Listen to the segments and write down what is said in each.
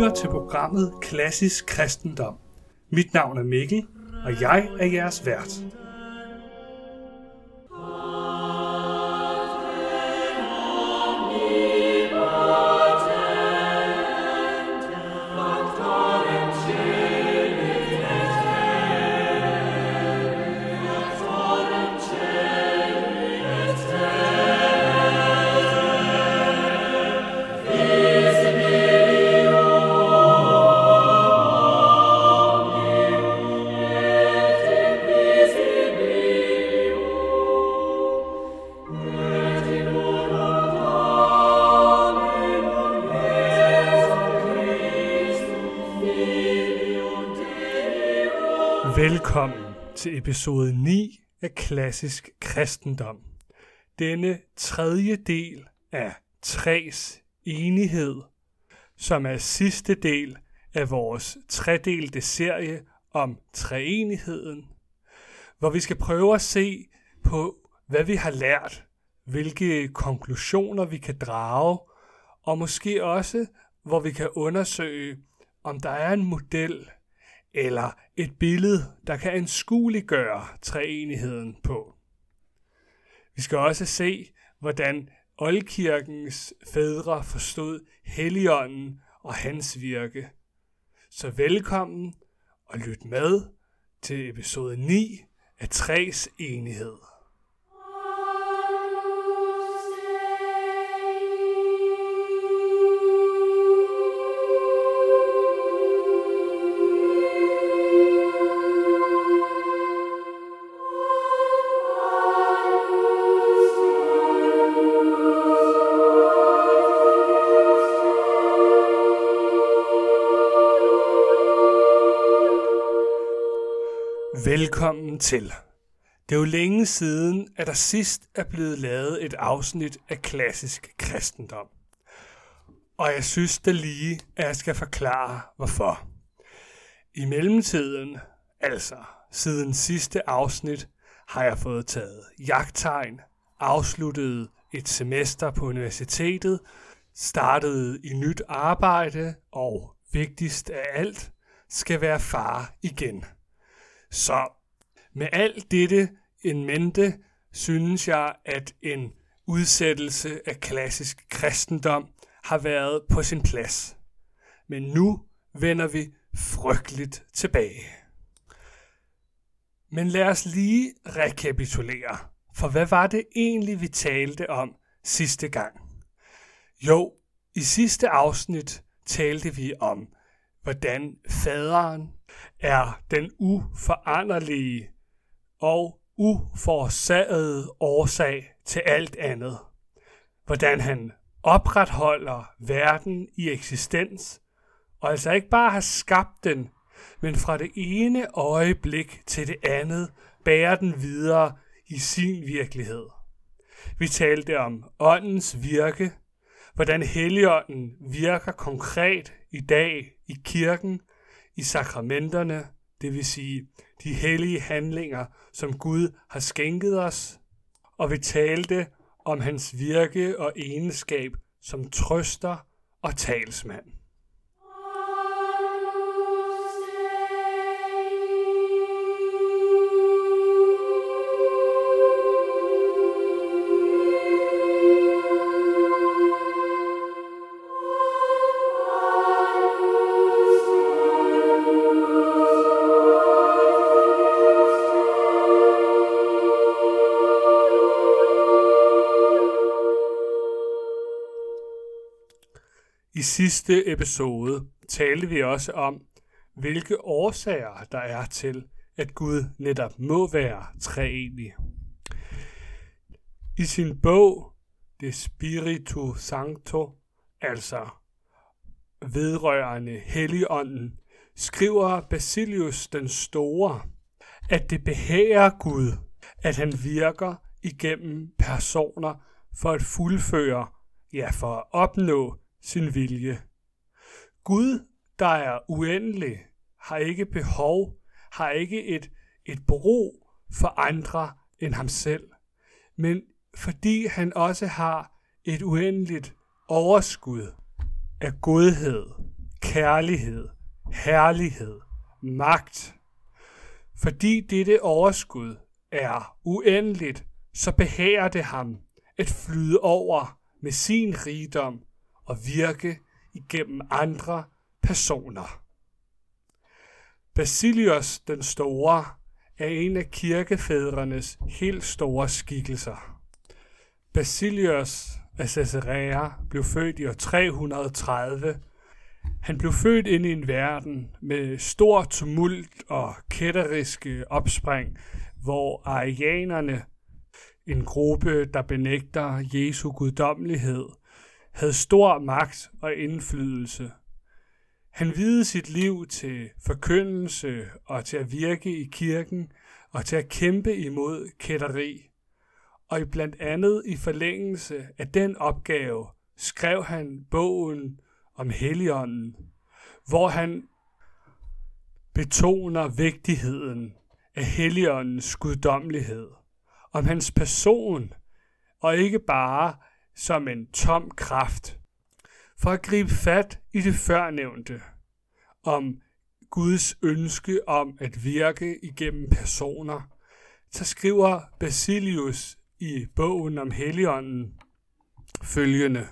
lytter til programmet Klassisk Kristendom. Mit navn er Mikkel, og jeg er jeres vært. Til episode 9 af Klassisk Kristendom. Denne tredje del af Træs enighed, som er sidste del af vores tredelte serie om treenigheden, hvor vi skal prøve at se på, hvad vi har lært, hvilke konklusioner vi kan drage, og måske også, hvor vi kan undersøge, om der er en model eller et billede, der kan anskueliggøre treenigheden på. Vi skal også se, hvordan oldkirkens fædre forstod Helligånden og hans virke. Så velkommen og lyt med til episode 9 af Træs enighed. Til. Det er jo længe siden, at der sidst er blevet lavet et afsnit af klassisk kristendom. Og jeg synes da lige, at jeg skal forklare, hvorfor. I mellemtiden, altså siden sidste afsnit, har jeg fået taget jagttegn, afsluttet et semester på universitetet, startet i nyt arbejde og vigtigst af alt, skal være far igen – så med alt dette en mente, synes jeg, at en udsættelse af klassisk kristendom har været på sin plads. Men nu vender vi frygteligt tilbage. Men lad os lige rekapitulere, for hvad var det egentlig, vi talte om sidste gang? Jo, i sidste afsnit talte vi om, hvordan faderen er den uforanderlige og uforårsagede årsag til alt andet. Hvordan han opretholder verden i eksistens, og altså ikke bare har skabt den, men fra det ene øjeblik til det andet bærer den videre i sin virkelighed. Vi talte om åndens virke, hvordan Helligånden virker konkret i dag i kirken i sakramenterne, det vil sige de hellige handlinger, som Gud har skænket os, og vi talte om hans virke og egenskab som trøster og talsmand. Sidste episode talte vi også om, hvilke årsager der er til, at Gud netop må være treenig. I sin bog, Det Spiritu Sancto, altså vedrørende Helligånden, skriver Basilius den Store, at det behager Gud, at han virker igennem personer for at fuldføre, ja for at opnå sin vilje. Gud, der er uendelig, har ikke behov, har ikke et, et brug for andre end ham selv, men fordi han også har et uendeligt overskud, af godhed, kærlighed, herlighed, magt. Fordi dette overskud er uendeligt, så behager det ham at flyde over med sin rigdom og virke igennem andre personer. Basilius den Store er en af kirkefædrenes helt store skikkelser. Basilius af Caesarea blev født i år 330. Han blev født ind i en verden med stor tumult og kætteriske opspring, hvor arianerne, en gruppe, der benægter Jesu guddommelighed, havde stor magt og indflydelse. Han videde sit liv til forkyndelse og til at virke i kirken og til at kæmpe imod kætteri. Og blandt andet i forlængelse af den opgave skrev han bogen om Helligånden, hvor han betoner vigtigheden af Helligåndens guddommelighed, om hans person, og ikke bare som en tom kraft. For at gribe fat i det førnævnte, om Guds ønske om at virke igennem personer, så skriver Basilius i bogen om Helligånden følgende.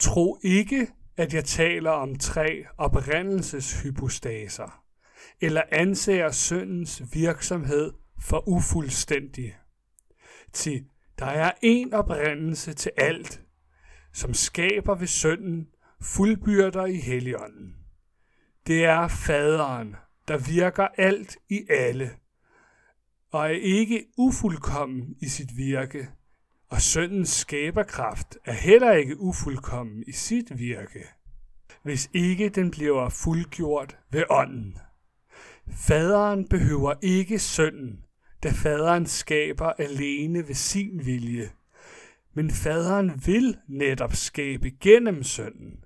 Tro ikke, at jeg taler om tre oprindelseshypostaser, eller anser syndens virksomhed for ufuldstændig. Til der er en oprindelse til alt, som skaber ved synden fuldbyrder i Helligånden. Det er faderen, der virker alt i alle, og er ikke ufuldkommen i sit virke, og syndens skaberkraft er heller ikke ufuldkommen i sit virke, hvis ikke den bliver fuldgjort ved ånden. Faderen behøver ikke synden, da faderen skaber alene ved sin vilje. Men faderen vil netop skabe gennem sønnen.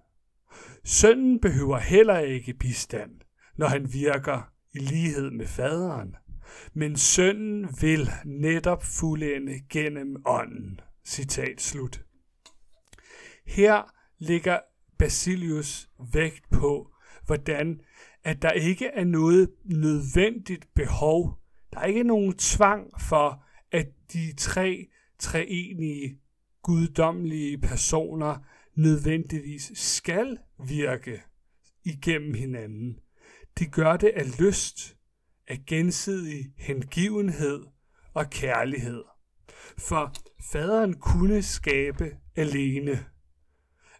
Sønnen behøver heller ikke bistand, når han virker i lighed med faderen. Men sønnen vil netop fuldende gennem ånden. Citat slut. Her ligger Basilius vægt på, hvordan at der ikke er noget nødvendigt behov der er ikke nogen tvang for, at de tre treenige guddommelige personer nødvendigvis skal virke igennem hinanden. De gør det af lyst, af gensidig hengivenhed og kærlighed. For faderen kunne skabe alene,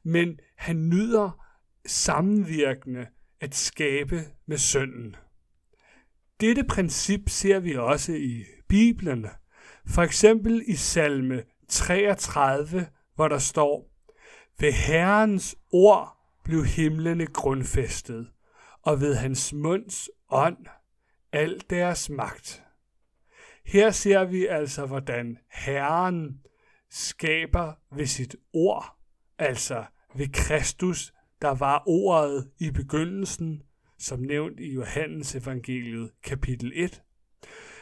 men han nyder sammenvirkende at skabe med sønnen. Dette princip ser vi også i Bibelen. For eksempel i salme 33, hvor der står, Ved Herrens ord blev himlene grundfæstet, og ved hans munds ånd al deres magt. Her ser vi altså, hvordan Herren skaber ved sit ord, altså ved Kristus, der var ordet i begyndelsen, som nævnt i Johannes evangeliet kapitel 1,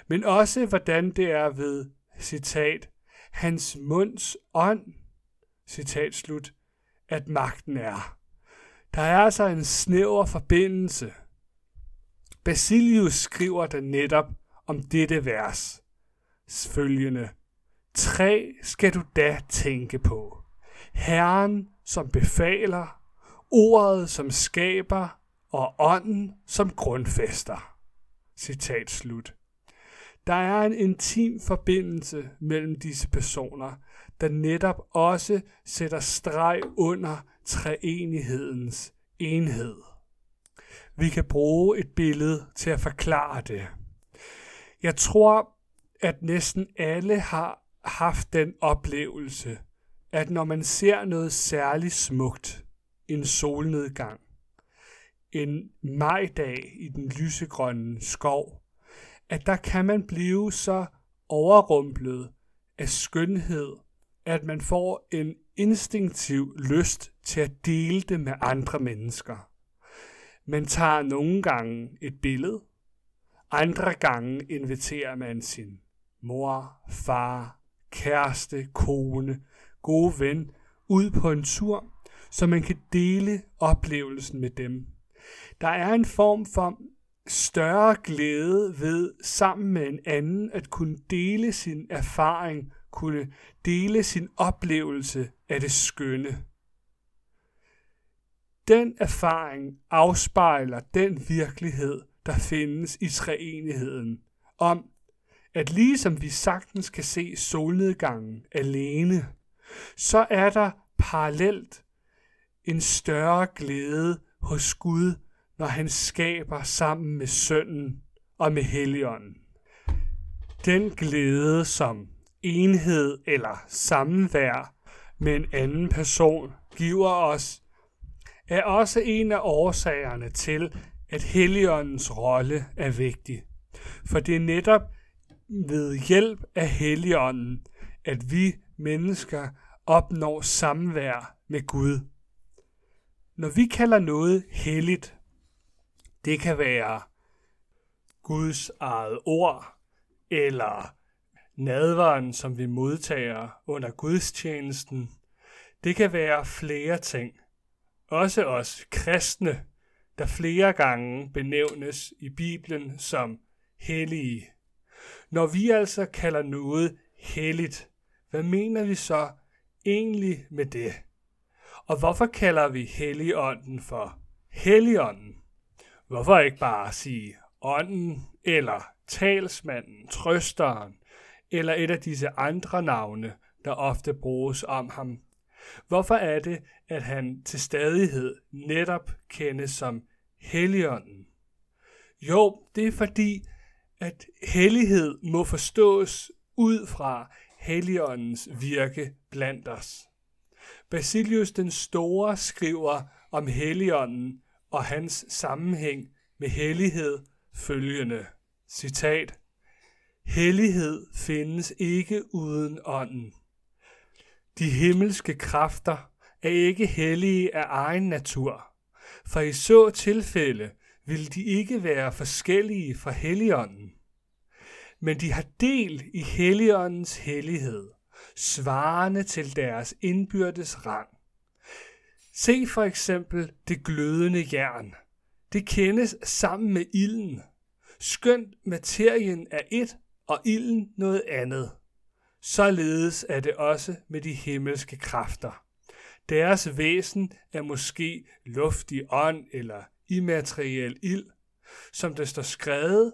men også hvordan det er ved, citat, hans munds ånd, citat slut, at magten er. Der er altså en snæver forbindelse. Basilius skriver der netop om dette vers. Følgende. Tre skal du da tænke på. Herren, som befaler, ordet, som skaber, og ånden som grundfester. Citat slut. Der er en intim forbindelse mellem disse personer, der netop også sætter streg under treenighedens enhed. Vi kan bruge et billede til at forklare det. Jeg tror, at næsten alle har haft den oplevelse, at når man ser noget særligt smukt, en solnedgang, en majdag i den lysegrønne skov, at der kan man blive så overrumplet af skønhed, at man får en instinktiv lyst til at dele det med andre mennesker. Man tager nogle gange et billede, andre gange inviterer man sin mor, far, kæreste, kone, gode ven ud på en tur, så man kan dele oplevelsen med dem. Der er en form for større glæde ved sammen med en anden at kunne dele sin erfaring, kunne dele sin oplevelse af det skønne. Den erfaring afspejler den virkelighed, der findes i treenigheden, om at ligesom vi sagtens kan se solnedgangen alene, så er der parallelt en større glæde hos Gud, når han skaber sammen med sønnen og med helligånden. Den glæde, som enhed eller samvær med en anden person giver os, er også en af årsagerne til, at Helligåndens rolle er vigtig. For det er netop ved hjælp af Helligånden, at vi mennesker opnår samvær med Gud. Når vi kalder noget helligt, det kan være Guds eget ord, eller nadvaren, som vi modtager under gudstjenesten. Det kan være flere ting. Også os kristne, der flere gange benævnes i Bibelen som hellige. Når vi altså kalder noget helligt, hvad mener vi så egentlig med det? Og hvorfor kalder vi Helligånden for Helligånden? Hvorfor ikke bare sige ånden, eller talsmanden, trøsteren, eller et af disse andre navne, der ofte bruges om ham? Hvorfor er det, at han til stadighed netop kendes som Helligånden? Jo, det er fordi, at hellighed må forstås ud fra Helligåndens virke blandt os. Basilius den Store skriver om Helligånden og hans sammenhæng med hellighed følgende. Citat. Hellighed findes ikke uden ånden. De himmelske kræfter er ikke hellige af egen natur, for i så tilfælde vil de ikke være forskellige fra Helligånden. Men de har del i Helligåndens hellighed, svarende til deres indbyrdes rang. Se for eksempel det glødende jern. Det kendes sammen med ilden. Skønt materien er et, og ilden noget andet. Således er det også med de himmelske kræfter. Deres væsen er måske luftig ånd eller immateriel ild. Som det står skrevet,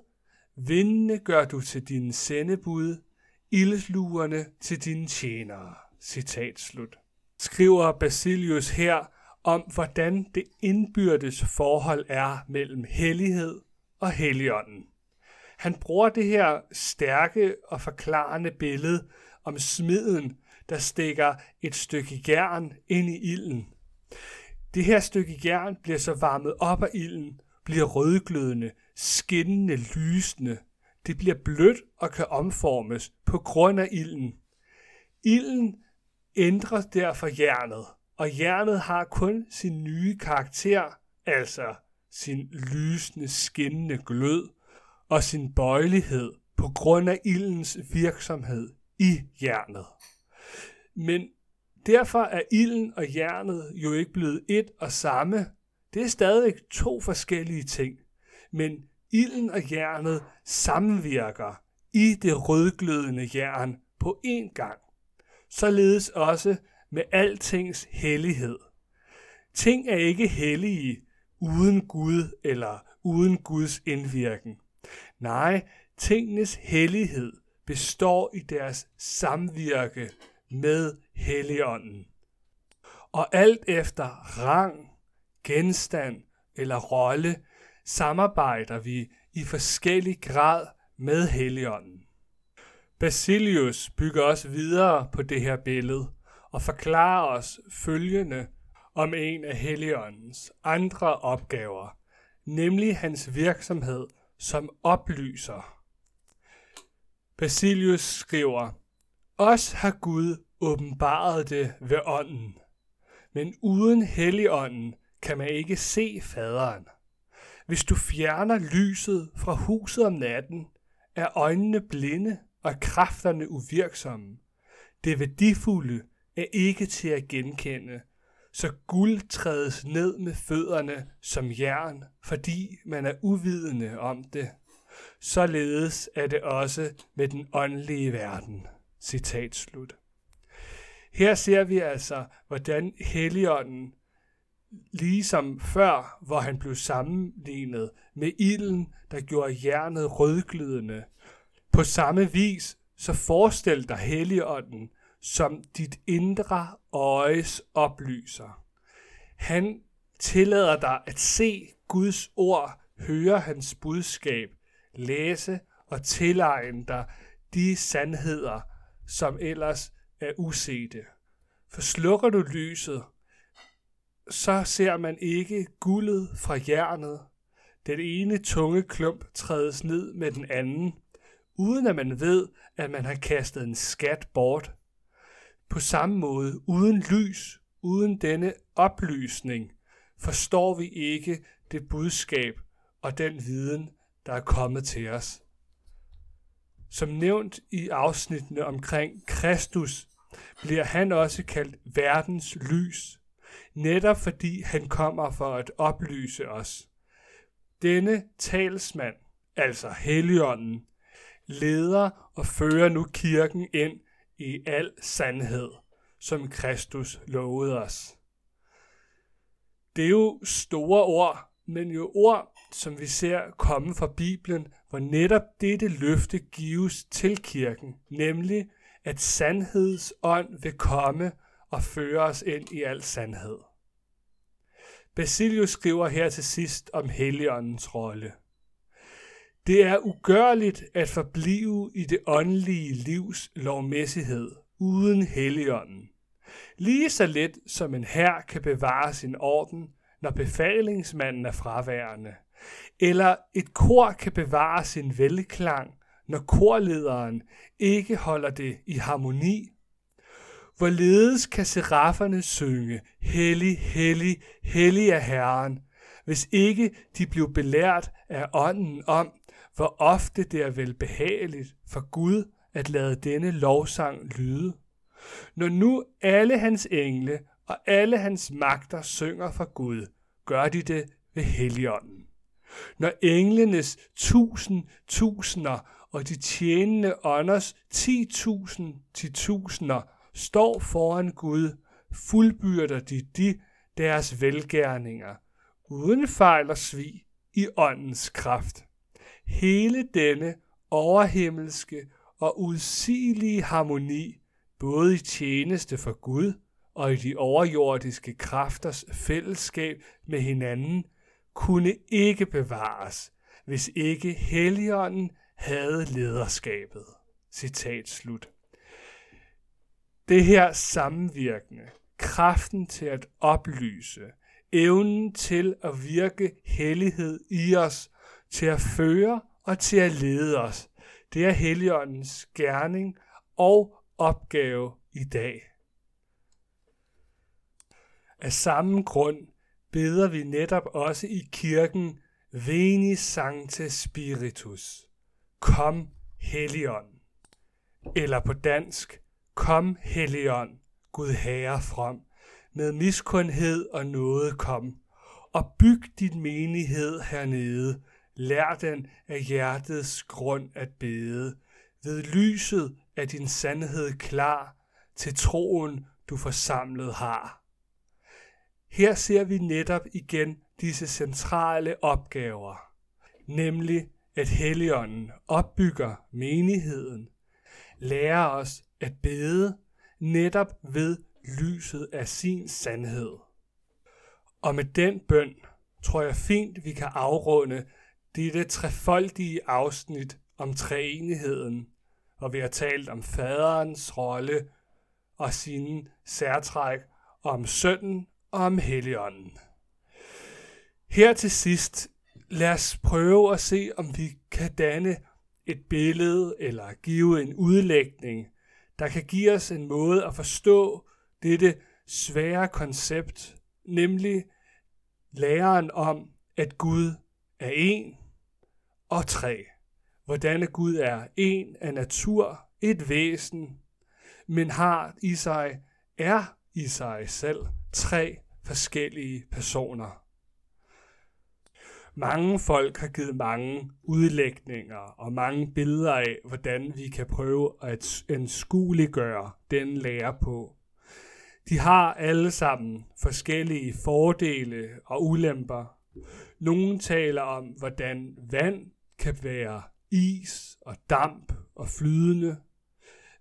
vindene gør du til dine sendebud, ildsluerne til dine tjenere. Citat slut. Skriver Basilius her om, hvordan det indbyrdes forhold er mellem hellighed og helligånden. Han bruger det her stærke og forklarende billede om smiden, der stikker et stykke jern ind i ilden. Det her stykke jern bliver så varmet op af ilden, bliver rødglødende, skinnende, lysende. Det bliver blødt og kan omformes på grund af ilden. Ilden ændrer derfor jernet, og jernet har kun sin nye karakter, altså sin lysende, skinnende glød og sin bøjelighed på grund af ildens virksomhed i jernet. Men derfor er ilden og jernet jo ikke blevet et og samme. Det er stadig to forskellige ting. Men ilden og jernet samvirker i det rødglødende jern på én gang. Således også med altings hellighed. Ting er ikke hellige uden Gud eller uden Guds indvirken. Nej, tingenes hellighed består i deres samvirke med Helligånden. Og alt efter rang, genstand eller rolle samarbejder vi i forskellig grad med Helligånden. Basilius bygger også videre på det her billede og forklarer os følgende om en af Helligåndens andre opgaver, nemlig hans virksomhed som oplyser. Basilius skriver, Os har Gud åbenbaret det ved ånden, men uden Helligånden kan man ikke se faderen. Hvis du fjerner lyset fra huset om natten, er øjnene blinde og kræfterne uvirksomme. Det værdifulde er ikke til at genkende, så guld trædes ned med fødderne som jern, fordi man er uvidende om det. Således er det også med den åndelige verden. Citat slut. Her ser vi altså, hvordan Helligånden, ligesom før, hvor han blev sammenlignet med ilden, der gjorde jernet rødglødende, på samme vis så forestil dig Helligånden som dit indre øjes oplyser. Han tillader dig at se Guds ord, høre hans budskab, læse og tilegne dig de sandheder, som ellers er usete. For slukker du lyset, så ser man ikke guldet fra jernet. Den ene tunge klump trædes ned med den anden, uden at man ved, at man har kastet en skat bort. På samme måde, uden lys, uden denne oplysning, forstår vi ikke det budskab og den viden, der er kommet til os. Som nævnt i afsnittene omkring Kristus, bliver han også kaldt verdens lys, netop fordi han kommer for at oplyse os. Denne talsmand, altså Helligånden, leder og fører nu kirken ind i al sandhed, som Kristus lovede os. Det er jo store ord, men jo ord, som vi ser komme fra Bibelen, hvor netop dette løfte gives til kirken, nemlig at sandhedsånd vil komme og føre os ind i al sandhed. Basilius skriver her til sidst om Helligåndens rolle. Det er ugørligt at forblive i det åndelige livs lovmæssighed uden Helligånden. Lige så let som en her kan bevare sin orden, når befalingsmanden er fraværende, eller et kor kan bevare sin velklang, når korlederen ikke holder det i harmoni. Hvorledes kan serafferne synge, Hellig, hellig, hellig er Herren, hvis ikke de blev belært af ånden om, hvor ofte det er velbehageligt for Gud at lade denne lovsang lyde. Når nu alle hans engle og alle hans magter synger for Gud, gør de det ved Helligånden. Når englenes tusind tusinder og de tjenende ånders ti tusind til tusinder står foran Gud, fuldbyrder de de deres velgærninger, uden fejl og svig i åndens kraft. Hele denne overhimmelske og udsigelige harmoni, både i tjeneste for Gud og i de overjordiske kræfters fællesskab med hinanden, kunne ikke bevares, hvis ikke Helligånden havde lederskabet. Citat slut. Det her sammenvirkende, kraften til at oplyse, evnen til at virke hellighed i os, til at føre og til at lede os, det er Helligåndens gerning og opgave i dag. Af samme grund beder vi netop også i kirken Veni Sancte Spiritus. Kom Helligånd. Eller på dansk, Kom Helligånd, Gud Herre frem, med miskundhed og noget kom, og byg din menighed hernede, lær den af hjertets grund at bede, ved lyset af din sandhed klar, til troen du forsamlet har. Her ser vi netop igen disse centrale opgaver, nemlig at Helligånden opbygger menigheden, lærer os at bede netop ved lyset af sin sandhed. Og med den bøn tror jeg fint, vi kan afrunde dette trefoldige afsnit om treenigheden, hvor vi har talt om faderens rolle og sine særtræk, og om sønnen og om Helligånden. Her til sidst, lad os prøve at se, om vi kan danne et billede eller give en udlægning, der kan give os en måde at forstå dette svære koncept, nemlig læren om, at Gud er en og tre. Hvordan Gud er en af natur, et væsen, men har i sig, er i sig selv tre forskellige personer. Mange folk har givet mange udlægninger og mange billeder af, hvordan vi kan prøve at anskueliggøre den lære på. De har alle sammen forskellige fordele og ulemper. Nogle taler om, hvordan vand kan være is og damp og flydende.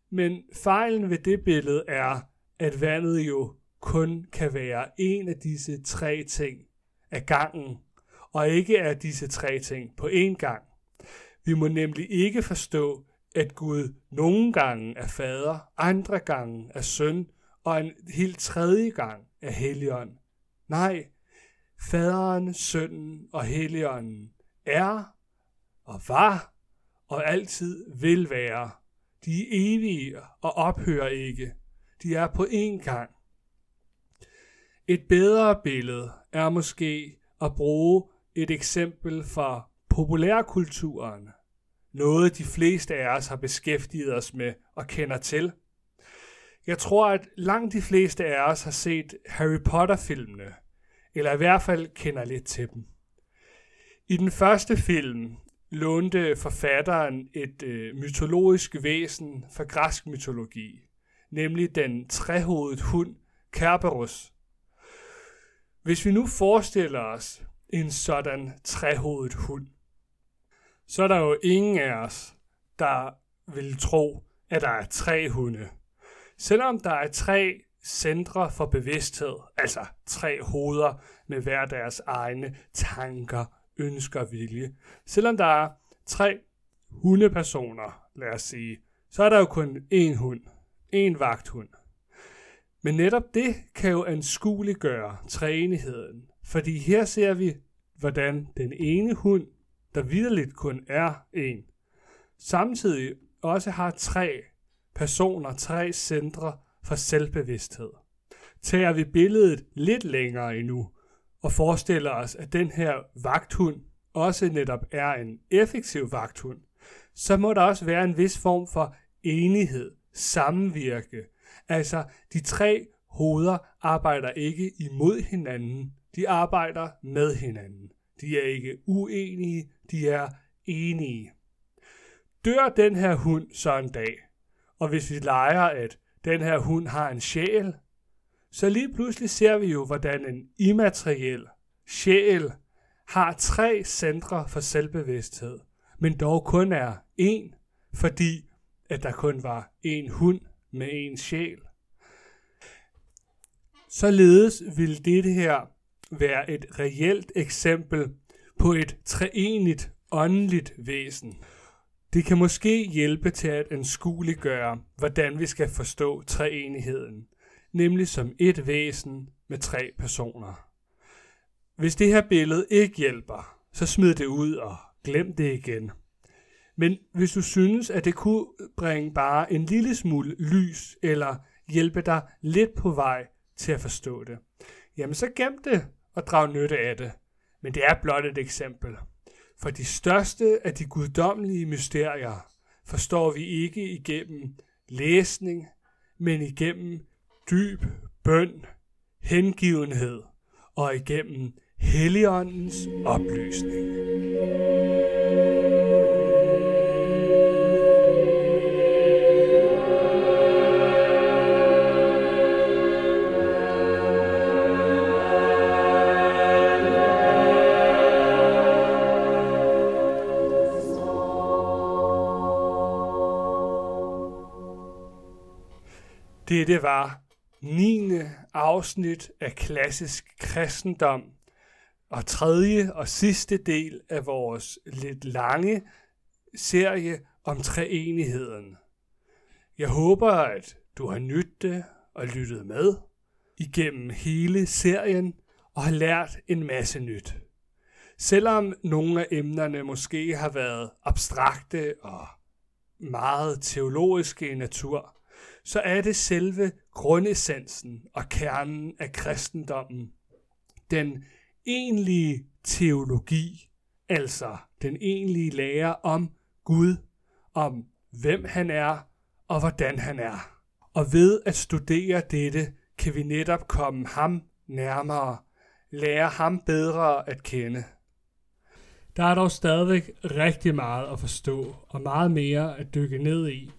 Men fejlen ved det billede er, at vandet jo kun kan være en af disse tre ting af gangen, og ikke er disse tre ting på én gang. Vi må nemlig ikke forstå, at Gud nogle gange er fader, andre gange er søn, og en helt tredje gang er helligånd. Nej, faderen, sønnen og helligånden er og var og altid vil være. De er evige og ophører ikke. De er på én gang. Et bedre billede er måske at bruge et eksempel fra populærkulturen. Noget de fleste af os har beskæftiget os med og kender til. Jeg tror, at langt de fleste af os har set Harry Potter-filmene, eller i hvert fald kender lidt til dem. I den første film lånte forfatteren et øh, mytologisk væsen fra græsk mytologi, nemlig den trehovedet hund Kerberos. Hvis vi nu forestiller os en sådan træhovedet hund, så er der jo ingen af os, der vil tro, at der er tre hunde. Selvom der er tre centre for bevidsthed, altså tre hoveder med hver deres egne tanker, ønsker og vilje. Selvom der er tre hundepersoner, lad os sige, så er der jo kun én hund, én vagthund. Men netop det kan jo anskueliggøre træenigheden, fordi her ser vi, hvordan den ene hund, der vidderligt kun er en, samtidig også har tre personer, tre centre for selvbevidsthed. Tager vi billedet lidt længere endnu, og forestiller os, at den her vagthund også netop er en effektiv vagthund, så må der også være en vis form for enighed, samvirke. Altså, de tre hoveder arbejder ikke imod hinanden, de arbejder med hinanden. De er ikke uenige, de er enige. Dør den her hund så en dag, og hvis vi leger, at den her hund har en sjæl, så lige pludselig ser vi jo, hvordan en immateriel sjæl har tre centre for selvbevidsthed, men dog kun er én, fordi at der kun var én hund med én sjæl. Således vil det her være et reelt eksempel på et treenigt åndeligt væsen. Det kan måske hjælpe til at anskueliggøre, hvordan vi skal forstå treenigheden, nemlig som et væsen med tre personer. Hvis det her billede ikke hjælper, så smid det ud og glem det igen. Men hvis du synes, at det kunne bringe bare en lille smule lys, eller hjælpe dig lidt på vej til at forstå det, jamen så gem det og drage nytte af det. Men det er blot et eksempel. For de største af de guddommelige mysterier forstår vi ikke igennem læsning, men igennem dyb bøn, hengivenhed og igennem Helligåndens oplysning. Dette var 9. afsnit af klassisk kristendom, og tredje og sidste del af vores lidt lange serie om treenigheden. Jeg håber, at du har nydt det og lyttet med igennem hele serien og har lært en masse nyt. Selvom nogle af emnerne måske har været abstrakte og meget teologiske i natur, så er det selve grundessensen og kernen af kristendommen. Den egentlige teologi, altså den egentlige lære om Gud, om hvem han er og hvordan han er. Og ved at studere dette, kan vi netop komme ham nærmere, lære ham bedre at kende. Der er dog stadigvæk rigtig meget at forstå, og meget mere at dykke ned i.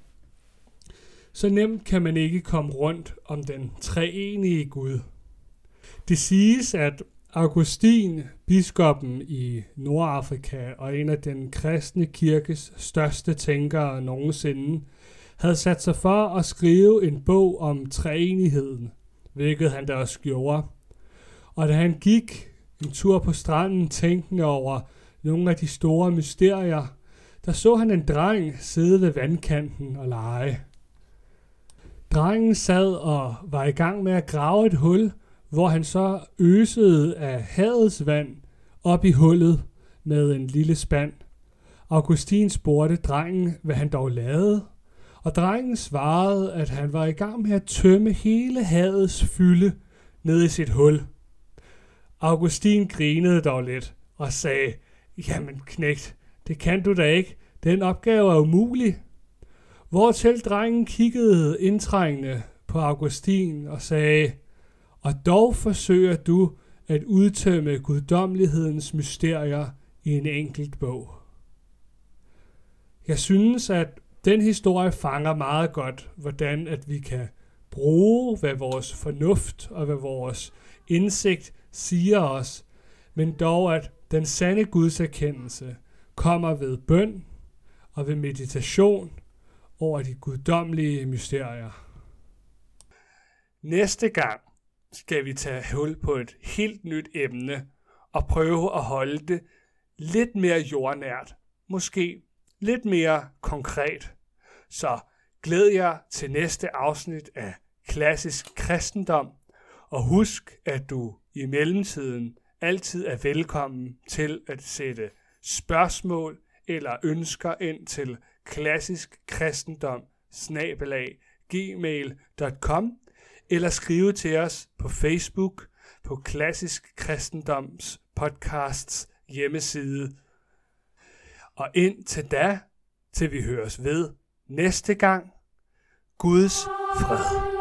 Så nemt kan man ikke komme rundt om den treenige Gud. Det siges, at Augustin, biskoppen i Nordafrika og en af den kristne kirkes største tænkere nogensinde, havde sat sig for at skrive en bog om treenigheden, hvilket han da også gjorde. Og da han gik en tur på stranden tænkende over nogle af de store mysterier, der så han en dreng sidde ved vandkanten og lege. Drengen sad og var i gang med at grave et hul, hvor han så øsede af havets vand op i hullet med en lille spand. Augustin spurgte drengen, hvad han dog lavede, og drengen svarede, at han var i gang med at tømme hele havets fylde ned i sit hul. Augustin grinede dog lidt og sagde, jamen knægt, det kan du da ikke. Den opgave er umulig. Hvortil drengen kiggede indtrængende på Augustin og sagde, og dog forsøger du at udtømme guddommelighedens mysterier i en enkelt bog. Jeg synes, at den historie fanger meget godt, hvordan at vi kan bruge, hvad vores fornuft og hvad vores indsigt siger os, men dog at den sande Guds erkendelse kommer ved bøn og ved meditation over de guddommelige mysterier. Næste gang skal vi tage hul på et helt nyt emne og prøve at holde det lidt mere jordnært, måske lidt mere konkret. Så glæd jer til næste afsnit af Klassisk Kristendom, og husk, at du i mellemtiden altid er velkommen til at sætte spørgsmål eller ønsker ind til klassisk kristendom gmail.com eller skrive til os på Facebook på Klassisk Kristendoms podcasts hjemmeside. Og indtil da, til vi høres ved næste gang, Guds fred.